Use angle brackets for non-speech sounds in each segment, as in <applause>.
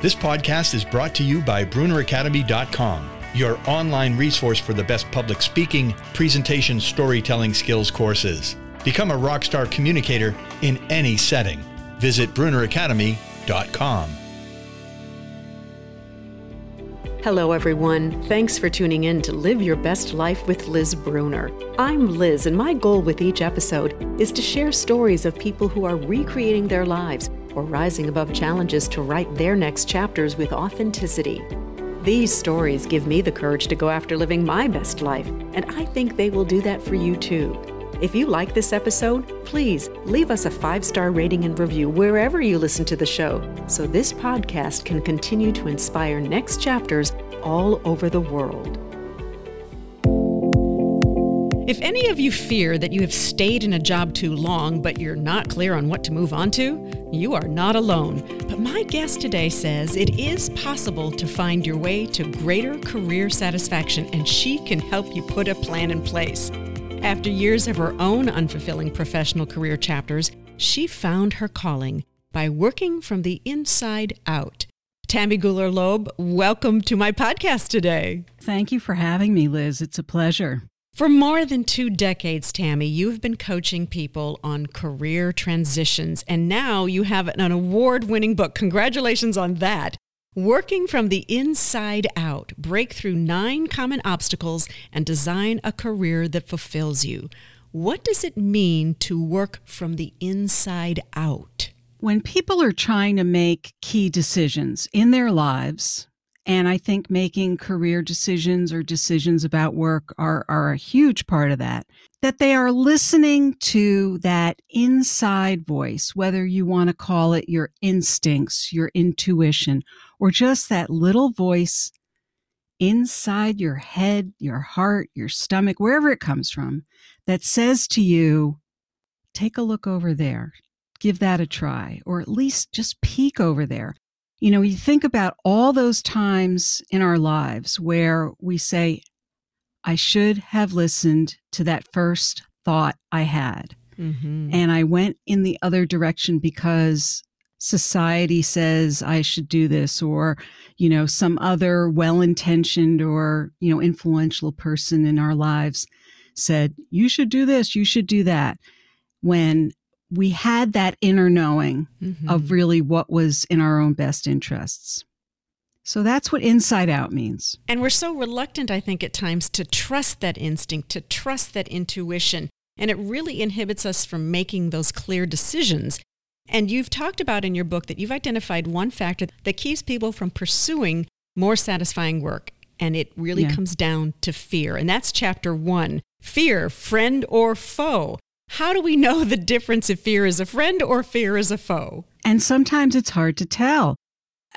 This podcast is brought to you by BrunnerAcademy.com, your online resource for the best public speaking, presentation, storytelling skills courses. Become a rockstar communicator in any setting. Visit BrunnerAcademy.com. Hello, everyone. Thanks for tuning in to Live Your Best Life with Liz Brunner. I'm Liz, and my goal with each episode is to share stories of people who are recreating their lives or rising above challenges to write their next chapters with authenticity. These stories give me the courage to go after living my best life, and I think they will do that for you too. If you like this episode, please leave us a five star rating and review wherever you listen to the show so this podcast can continue to inspire next chapters all over the world. If any of you fear that you have stayed in a job too long but you're not clear on what to move on to, you are not alone. But my guest today says it is possible to find your way to greater career satisfaction, and she can help you put a plan in place. After years of her own unfulfilling professional career chapters, she found her calling by working from the inside out. Tammy Gooler Loeb, welcome to my podcast today. Thank you for having me, Liz. It's a pleasure. For more than two decades, Tammy, you've been coaching people on career transitions, and now you have an award winning book. Congratulations on that. Working from the inside out, break through nine common obstacles and design a career that fulfills you. What does it mean to work from the inside out? When people are trying to make key decisions in their lives, and I think making career decisions or decisions about work are, are a huge part of that. That they are listening to that inside voice, whether you want to call it your instincts, your intuition, or just that little voice inside your head, your heart, your stomach, wherever it comes from, that says to you, take a look over there, give that a try, or at least just peek over there. You know, you think about all those times in our lives where we say, I should have listened to that first thought I had. Mm-hmm. And I went in the other direction because society says I should do this, or, you know, some other well intentioned or, you know, influential person in our lives said, you should do this, you should do that. When we had that inner knowing mm-hmm. of really what was in our own best interests. So that's what inside out means. And we're so reluctant, I think, at times to trust that instinct, to trust that intuition. And it really inhibits us from making those clear decisions. And you've talked about in your book that you've identified one factor that keeps people from pursuing more satisfying work. And it really yeah. comes down to fear. And that's chapter one fear, friend or foe. How do we know the difference if fear is a friend or fear is a foe? And sometimes it's hard to tell.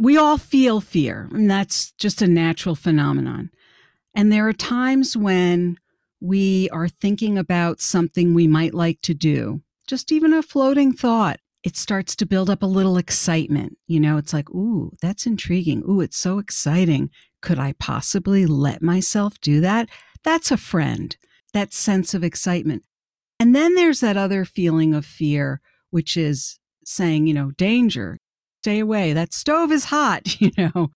We all feel fear, and that's just a natural phenomenon. And there are times when we are thinking about something we might like to do, just even a floating thought. It starts to build up a little excitement. You know, it's like, ooh, that's intriguing. Ooh, it's so exciting. Could I possibly let myself do that? That's a friend, that sense of excitement. And then there's that other feeling of fear, which is saying, you know, danger, stay away. That stove is hot, <laughs> you know.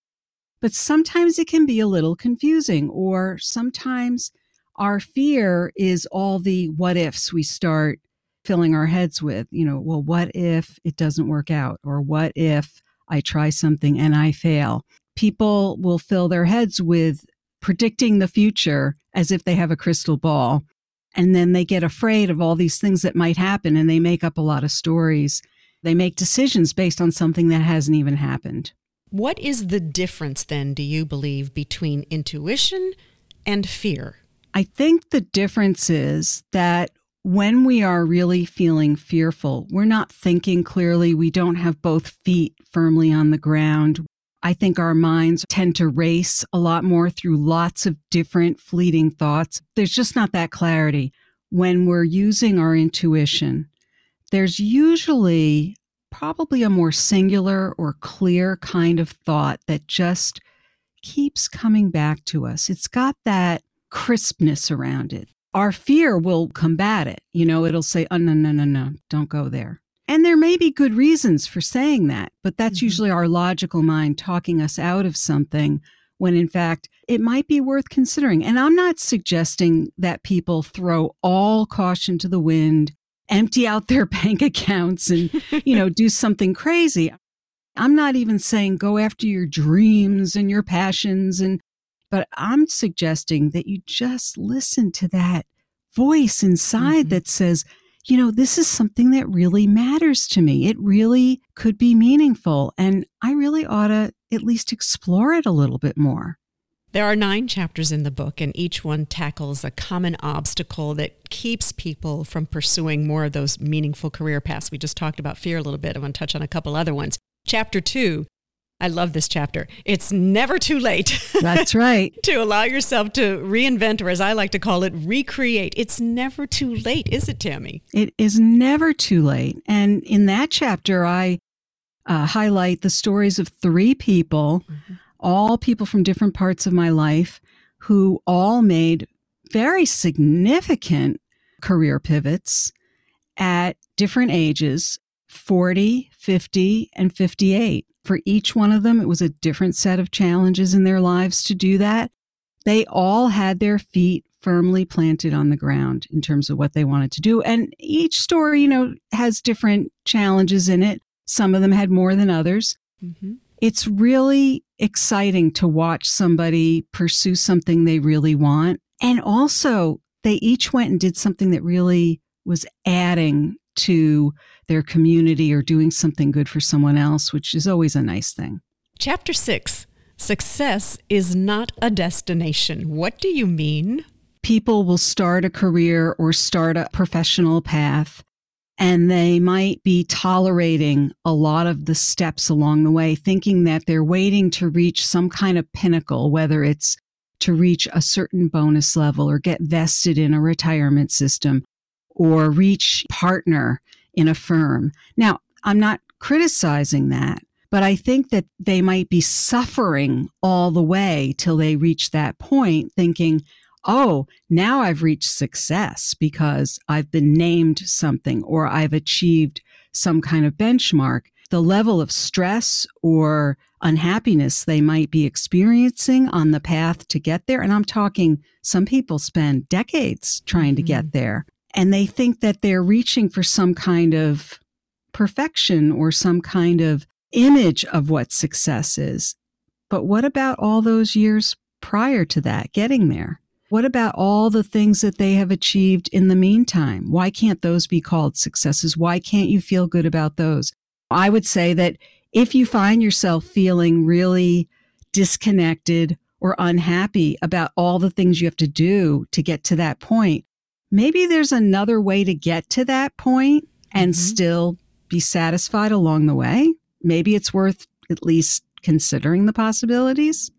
But sometimes it can be a little confusing, or sometimes our fear is all the what ifs we start filling our heads with. You know, well, what if it doesn't work out? Or what if I try something and I fail? People will fill their heads with predicting the future as if they have a crystal ball and then they get afraid of all these things that might happen and they make up a lot of stories. They make decisions based on something that hasn't even happened. What is the difference then, do you believe, between intuition and fear? I think the difference is that when we are really feeling fearful, we're not thinking clearly. We don't have both feet firmly on the ground. I think our minds tend to race a lot more through lots of different fleeting thoughts. There's just not that clarity. When we're using our intuition, there's usually probably a more singular or clear kind of thought that just keeps coming back to us. It's got that crispness around it. Our fear will combat it. You know, it'll say, oh, no, no, no, no, don't go there. And there may be good reasons for saying that, but that's Mhm. usually our logical mind talking us out of something when in fact it might be worth considering. And I'm not suggesting that people throw all caution to the wind, empty out their <laughs> bank accounts and, you know, do something crazy. I'm not even saying go after your dreams and your passions and but I'm suggesting that you just listen to that voice inside Mhm. that says, you know, this is something that really matters to me. It really could be meaningful. And I really ought to at least explore it a little bit more. There are nine chapters in the book, and each one tackles a common obstacle that keeps people from pursuing more of those meaningful career paths. We just talked about fear a little bit. I want to touch on a couple other ones. Chapter two, I love this chapter. It's never too late. <laughs> That's right. to allow yourself to reinvent, or as I like to call it, recreate. It's never too late, is it, Tammy? It is never too late. And in that chapter, I uh, highlight the stories of three people, all people from different parts of my life, who all made very significant career pivots at different ages 40, 50, and 58. For each one of them, it was a different set of challenges in their lives to do that. They all had their feet firmly planted on the ground in terms of what they wanted to do. And each story, you know, has different challenges in it. Some of them had more than others. Mm-hmm. It's really exciting to watch somebody pursue something they really want. And also, they each went and did something that really was adding to their community or doing something good for someone else, which is always a nice thing. Chapter six Success is not a destination. What do you mean? People will start a career or start a professional path, and they might be tolerating a lot of the steps along the way, thinking that they're waiting to reach some kind of pinnacle, whether it's to reach a certain bonus level or get vested in a retirement system or reach partner in a firm. Now, I'm not criticizing that, but I think that they might be suffering all the way till they reach that point, thinking, oh, now I've reached success because I've been named something or I've achieved some kind of benchmark. The level of stress or unhappiness they might be experiencing on the path to get there. And I'm talking, some people spend decades trying to get mm-hmm. there and they think that they're reaching for some kind of perfection or some kind of image of what success is. But what about all those years prior to that, getting there? What about all the things that they have achieved in the meantime? Why can't those be called successes? Why can't you feel good about those? I would say that if you find yourself feeling really disconnected or unhappy about all the things you have to do to get to that point, maybe there's another way to get to that point and Mhm. still be satisfied along the way. Maybe it's worth at least considering the possibilities.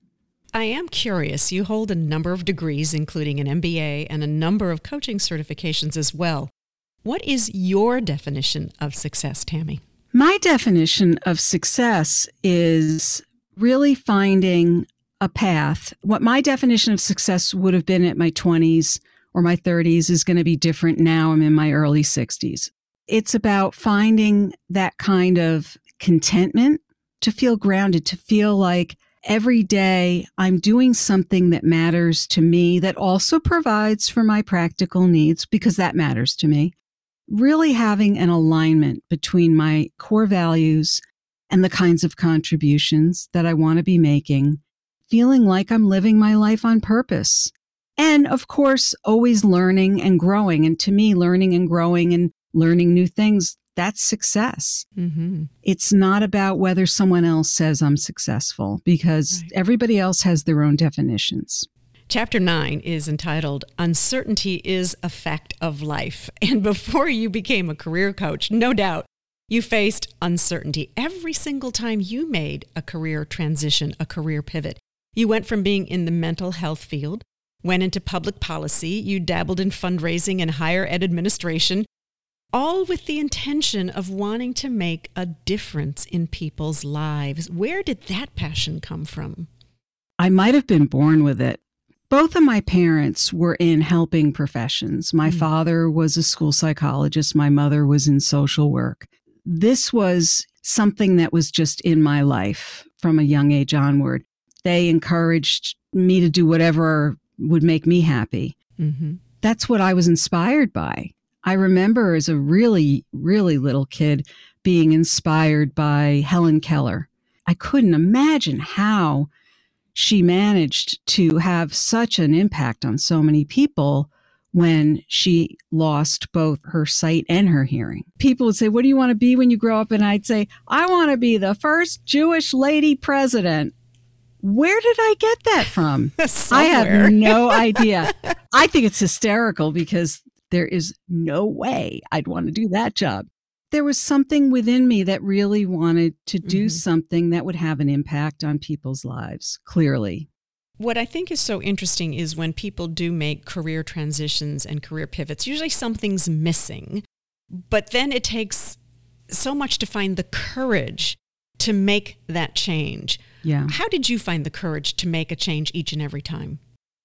I am curious. You hold a number of degrees, including an MBA and a number of coaching certifications as well. What is your definition of success, Tammy? My definition of success is really finding a path. What my definition of success would have been at my 20s or my 30s is going to be different now. I'm in my early 60s. It's about finding that kind of contentment to feel grounded, to feel like every day I'm doing something that matters to me, that also provides for my practical needs, because that matters to me. Really having an alignment between my core values and the kinds of contributions that I want to be making, feeling like I'm living my life on purpose. And of course, always learning and growing. And to me, learning and growing and learning new things, that's success. Mm-hmm. It's not about whether someone else says I'm successful because Right. everybody else has their own definitions. Chapter 9 is entitled Uncertainty is a Fact of Life. <laughs> And before you became a career coach, no doubt you faced uncertainty every single time you made a career transition, a career pivot. You went from being in the mental health field, went into public policy, you dabbled in fundraising and higher ed administration, all with the intention of wanting to make a difference in people's lives. Where did that passion come from? I might have been born with it. Both of my parents were in helping professions. My Mm. father was a school psychologist, my mother was in social work. this was something that was just in my life from a young age onward. They encouraged me to do whatever would make me happy. Mm-hmm. That's what I was inspired by. I remember as a really, really little kid being inspired by Helen Keller. I couldn't imagine how she managed to have such an impact on so many people when she lost both her sight and her hearing. People would say, What do you want to be when you grow up? And I'd say, I want to be the first Jewish lady president. Where did I get that from? <laughs> I have no <laughs> idea. I think it's hysterical because there is no way I'd want to do that job. There was something within me that really wanted to do mm-hmm. something that would have an impact on people's lives, clearly. What I think is so interesting is when people do make career transitions and career pivots, usually something's missing, but then it takes so much to find the courage to make that change. Yeah. How did you find the courage to make a change each and every time?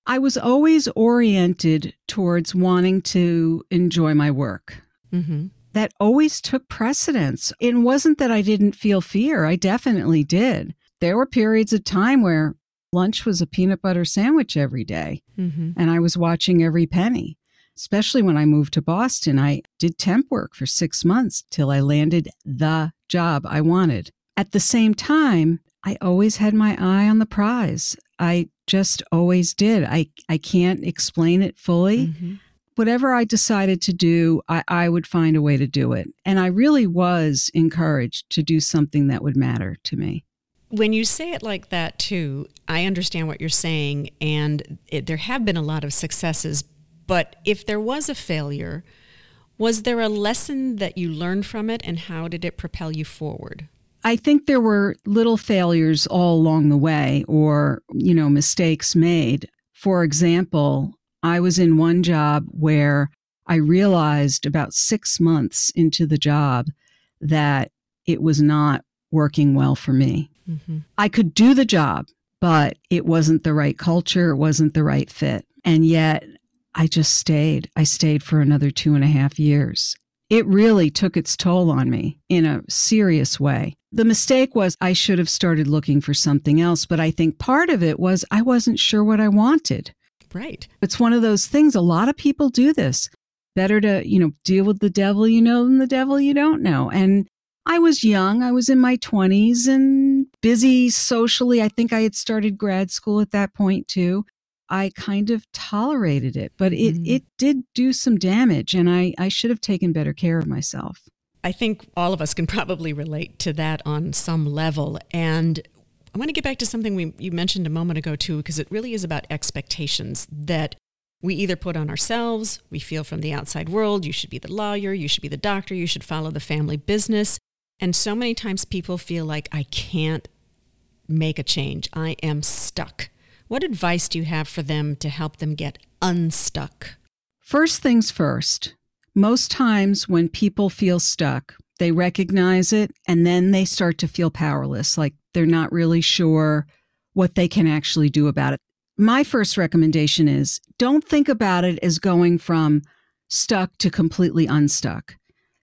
I was always oriented towards wanting to enjoy my work. Mm-hmm. That always took precedence. It wasn't that I didn't feel fear, I definitely did. There were periods of time where lunch was a peanut butter sandwich every day, mm-hmm. and I was watching every penny. Especially when I moved to Boston, I did temp work for six months till I landed the job I wanted. At the same time, I always had my eye on the prize. I just always did. I, I can't explain it fully. Mm-hmm. Whatever I decided to do, I, I would find a way to do it. And I really was encouraged to do something that would matter to me when you say it like that too, I understand what you're saying, and it, there have been a lot of successes. But if there was a failure, was there a lesson that you learned from it, and how did it propel you forward? I think there were little failures all along the way, or you know, mistakes made. For example, I was in one job where I realized about six months into the job that it was not working well for me. Mm-hmm. I could do the job, but it wasn't the right culture. It wasn't the right fit. And yet I just stayed. I stayed for another two and a half years. It really took its toll on me in a serious way. The mistake was I should have started looking for something else, but I think part of it was I wasn't sure what I wanted. Right. It's one of those things. A lot of people do this. Better to, you know, deal with the devil you know than the devil you don't know. And I was young. I was in my 20s and busy socially. I think I had started grad school at that point too. I kind of tolerated it, but it, mm. it did do some damage, and I, I should have taken better care of myself. I think all of us can probably relate to that on some level. And I want to get back to something we, you mentioned a moment ago, too, because it really is about expectations that we either put on ourselves, we feel from the outside world, you should be the lawyer, you should be the doctor, you should follow the family business. And so many times people feel like I can't make a change. I am stuck. What advice do you have for them to help them get unstuck? First things first. Most times when people feel stuck, they recognize it and then they start to feel powerless, like they're not really sure what they can actually do about it. My first recommendation is don't think about it as going from stuck to completely unstuck.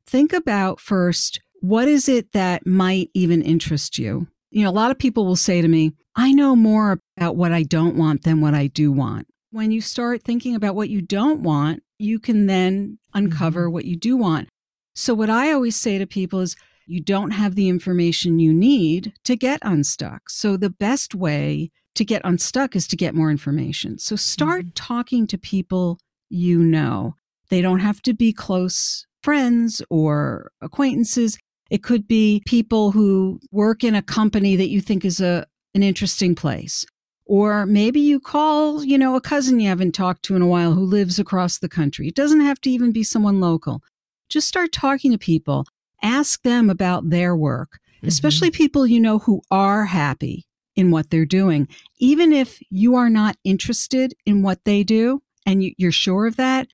Think about first what is it that might even interest you? You know, a lot of people will say to me, I know more about what I don't want than what I do want. When you start thinking about what you don't want, you can then uncover mm-hmm. what you do want. So, what I always say to people is, you don't have the information you need to get unstuck. So, the best way to get unstuck is to get more information. So, start mm-hmm. talking to people you know. They don't have to be close friends or acquaintances. It could be people who work in a company that you think is a, an interesting place. Or maybe you call, you know, a cousin you haven't talked to in a while who lives across the country. It doesn't have to even be someone local. Just start talking to people. Ask them about their work, mm-hmm. especially people you know who are happy in what they're doing. Even if you are not interested in what they do and you, are sure of that,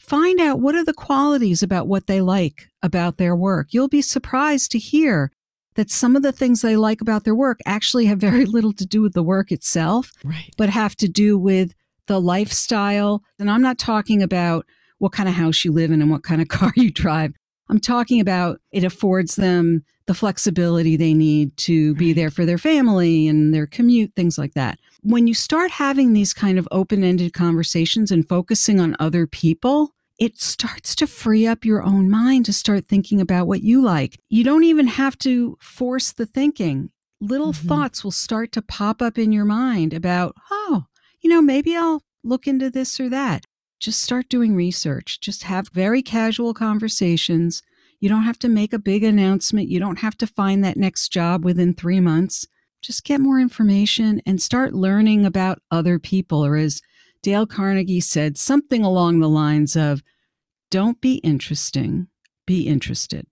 Find out what are the qualities about what they like about their work. You'll be surprised to hear that some of the things they like about their work actually have very <laughs> little to do with the work itself, right. but have to do with the lifestyle. And I'm not talking about what kind of house you live in and what kind of <laughs> car you drive. I'm talking about it affords them the flexibility they need to be there for their family and their commute, things like that. When you start having these kind of open ended conversations and focusing on other people, it starts to free up your own mind to start thinking about what you like. You don't even have to force the thinking. Little mm-hmm. thoughts will start to pop up in your mind about, oh, you know, maybe I'll look into this or that. Just start doing research. Just have very casual conversations you don't have to make a big announcement. You don't have to find that next job within three months. Just get more information and start learning about other people. Or as Dale Carnegie said, something along the lines of don't be interesting, be interested.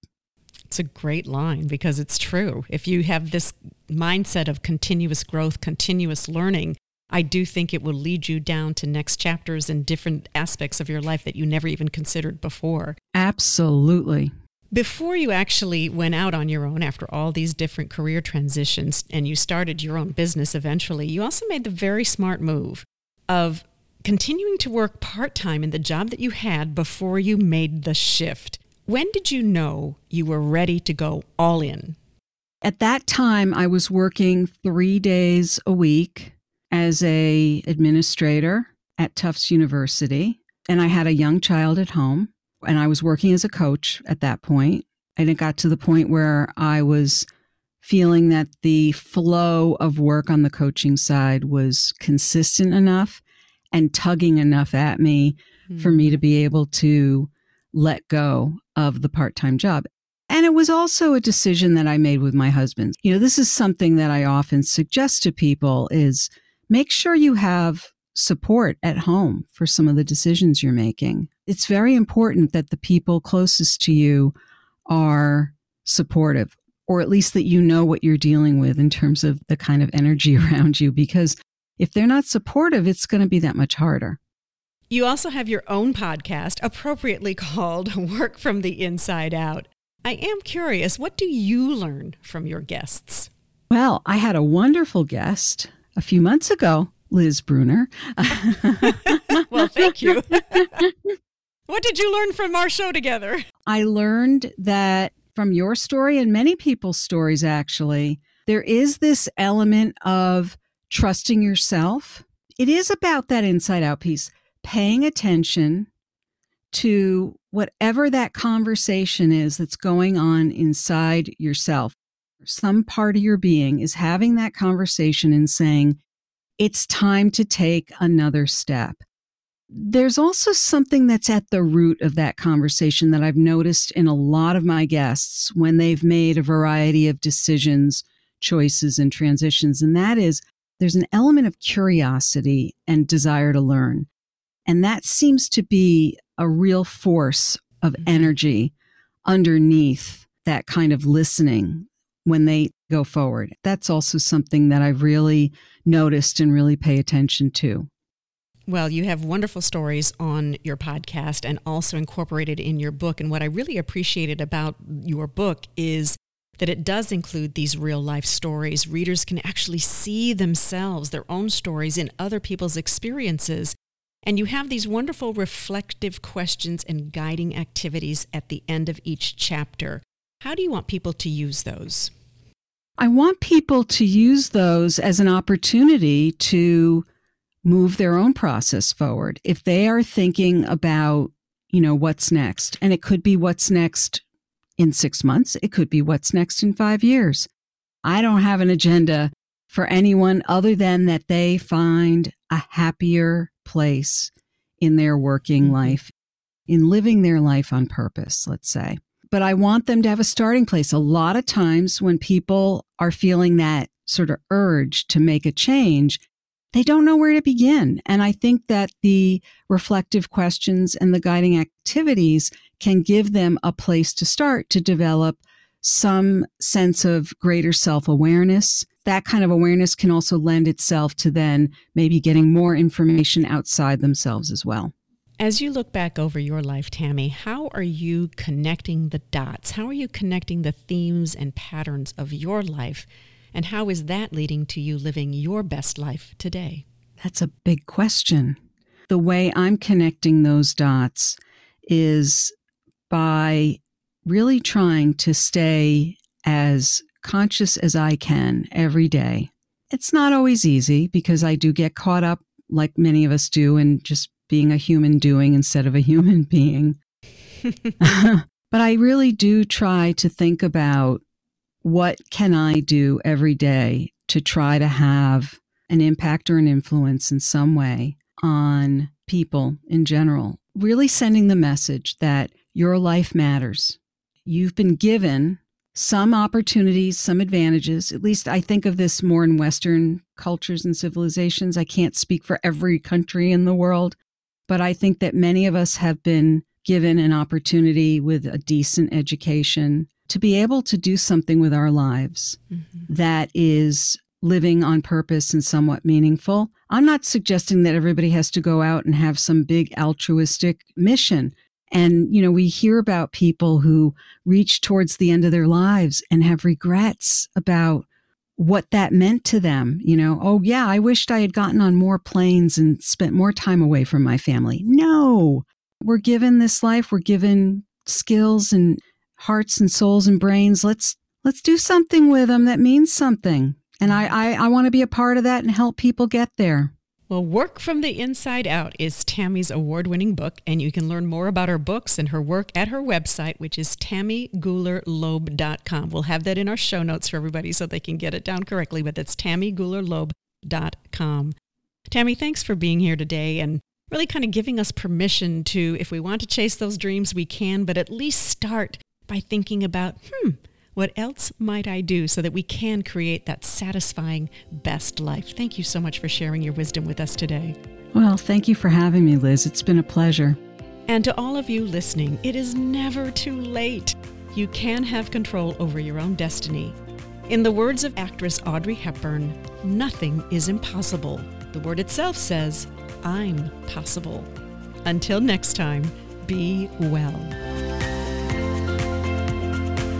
It's a great line because it's true. If you have this mindset of continuous growth, continuous learning, I do think it will lead you down to next chapters and different aspects of your life that you never even considered before. Absolutely. Before you actually went out on your own after all these different career transitions and you started your own business eventually, you also made the very smart move of continuing to work part time in the job that you had before you made the shift. When did you know you were ready to go all in? At that time, I was working three days a week as a administrator at Tufts University, and I had a young child at home and I was working as a coach at that point. and it got to the point where I was feeling that the flow of work on the coaching side was consistent enough and tugging enough at me mm. for me to be able to let go of the part-time job. And it was also a decision that I made with my husband. You know, this is something that I often suggest to people is make sure you have support at home for some of the decisions you're making. It's very important that the people closest to you are supportive, or at least that you know what you're dealing with in terms of the kind of energy <laughs> around you, because if they're not supportive, it's going to be that much harder. You also have your own podcast, appropriately <laughs> called Work from the Inside Out. I am curious, what do you learn from your guests? Well, I had a wonderful guest a few months ago Liz Brunner. <laughs> well, thank you. <laughs> what did you learn from our show together? I learned that from your story and many people's stories, actually, there is this element of trusting yourself. It is about that inside out piece, paying attention to whatever that conversation is that's going on inside yourself. Some part of your being is having that conversation and saying, it's time to take another step. There's also something that's at the root of that conversation that I've noticed in a lot of my guests when they've made a variety of decisions, choices, and transitions. And that is there's an element of curiosity and desire to learn. And that seems to be a real force of mm-hmm. energy underneath that kind of listening when they go forward. That's also something that I've really noticed and really pay attention to. Well, you have wonderful stories on your podcast and also incorporated in your book. And what I really appreciated about your book is that it does include these real life stories. Readers can actually see themselves, their own stories in other people's experiences. And you have these wonderful reflective questions and guiding activities at the end of each chapter. How do you want people to use those? I want people to use those as an opportunity to move their own process forward. If they are thinking about, you know, what's next, and it could be what's next in six months, it could be what's next in five years. I don't have an agenda for anyone other than that they find a happier place in their working mm-hmm. life, in living their life on purpose, let's say but I want them to have a starting place. A lot of times when people are feeling that sort of urge to make a change, they don't know where to begin. And I think that the reflective questions and the guiding activities can give them a place to start to develop some sense of greater self awareness. That kind of awareness can also lend itself to then maybe getting more information outside themselves as well. As you look back over your life, Tammy, how are you connecting the dots? How are you connecting the themes and patterns of your life? And how is that leading to you living your best life today? That's a big question. The way I'm connecting those dots is by really trying to stay as conscious as I can every day. It's not always easy because I do get caught up, like many of us do, in just being a human doing instead of a human <laughs> being. <laughs> but I really do try to think about what can I do every day to try to have an impact or an influence in some way on people in general. Really sending the message that your life matters. You've been given some opportunities, some advantages. At least I think of this more in Western cultures and civilizations. I can't speak for every country in the world, but I think that many of us have been given an opportunity with a decent education to be able to do something with our lives mm-hmm. that is living on purpose and somewhat meaningful. I'm not suggesting that everybody has to go out and have some big altruistic mission. And, you know, we hear about people who reach towards the end of their lives and have regrets about what that meant to them. You know, oh, yeah, I wished I had gotten on more planes and spent more time away from my family. No, we're given this life, we're given skills and hearts and souls and brains. Let's let's do something with them that means something. And I, I, I want to be a part of that and help people get there. Well, Work from the Inside Out is Tammy's award winning book, and you can learn more about her books and her work at her website, which is tammygoolerloeb.com. We'll have that in our show notes for everybody so they can get it down correctly, but that's tammygoolerloeb.com. Tammy, thanks for being here today and really kind of giving us permission to, if we want to chase those dreams, we can, but at least start by thinking about, hmm, what else might I do so that we can create that satisfying best life? Thank you so much for sharing your wisdom with us today. Well, thank you for having me, Liz. It's been a pleasure. And to all of you listening, it is never too late. You can have control over your own destiny. In the words of actress Audrey Hepburn, nothing is impossible. The word itself says, I'm possible. Until next time, be well.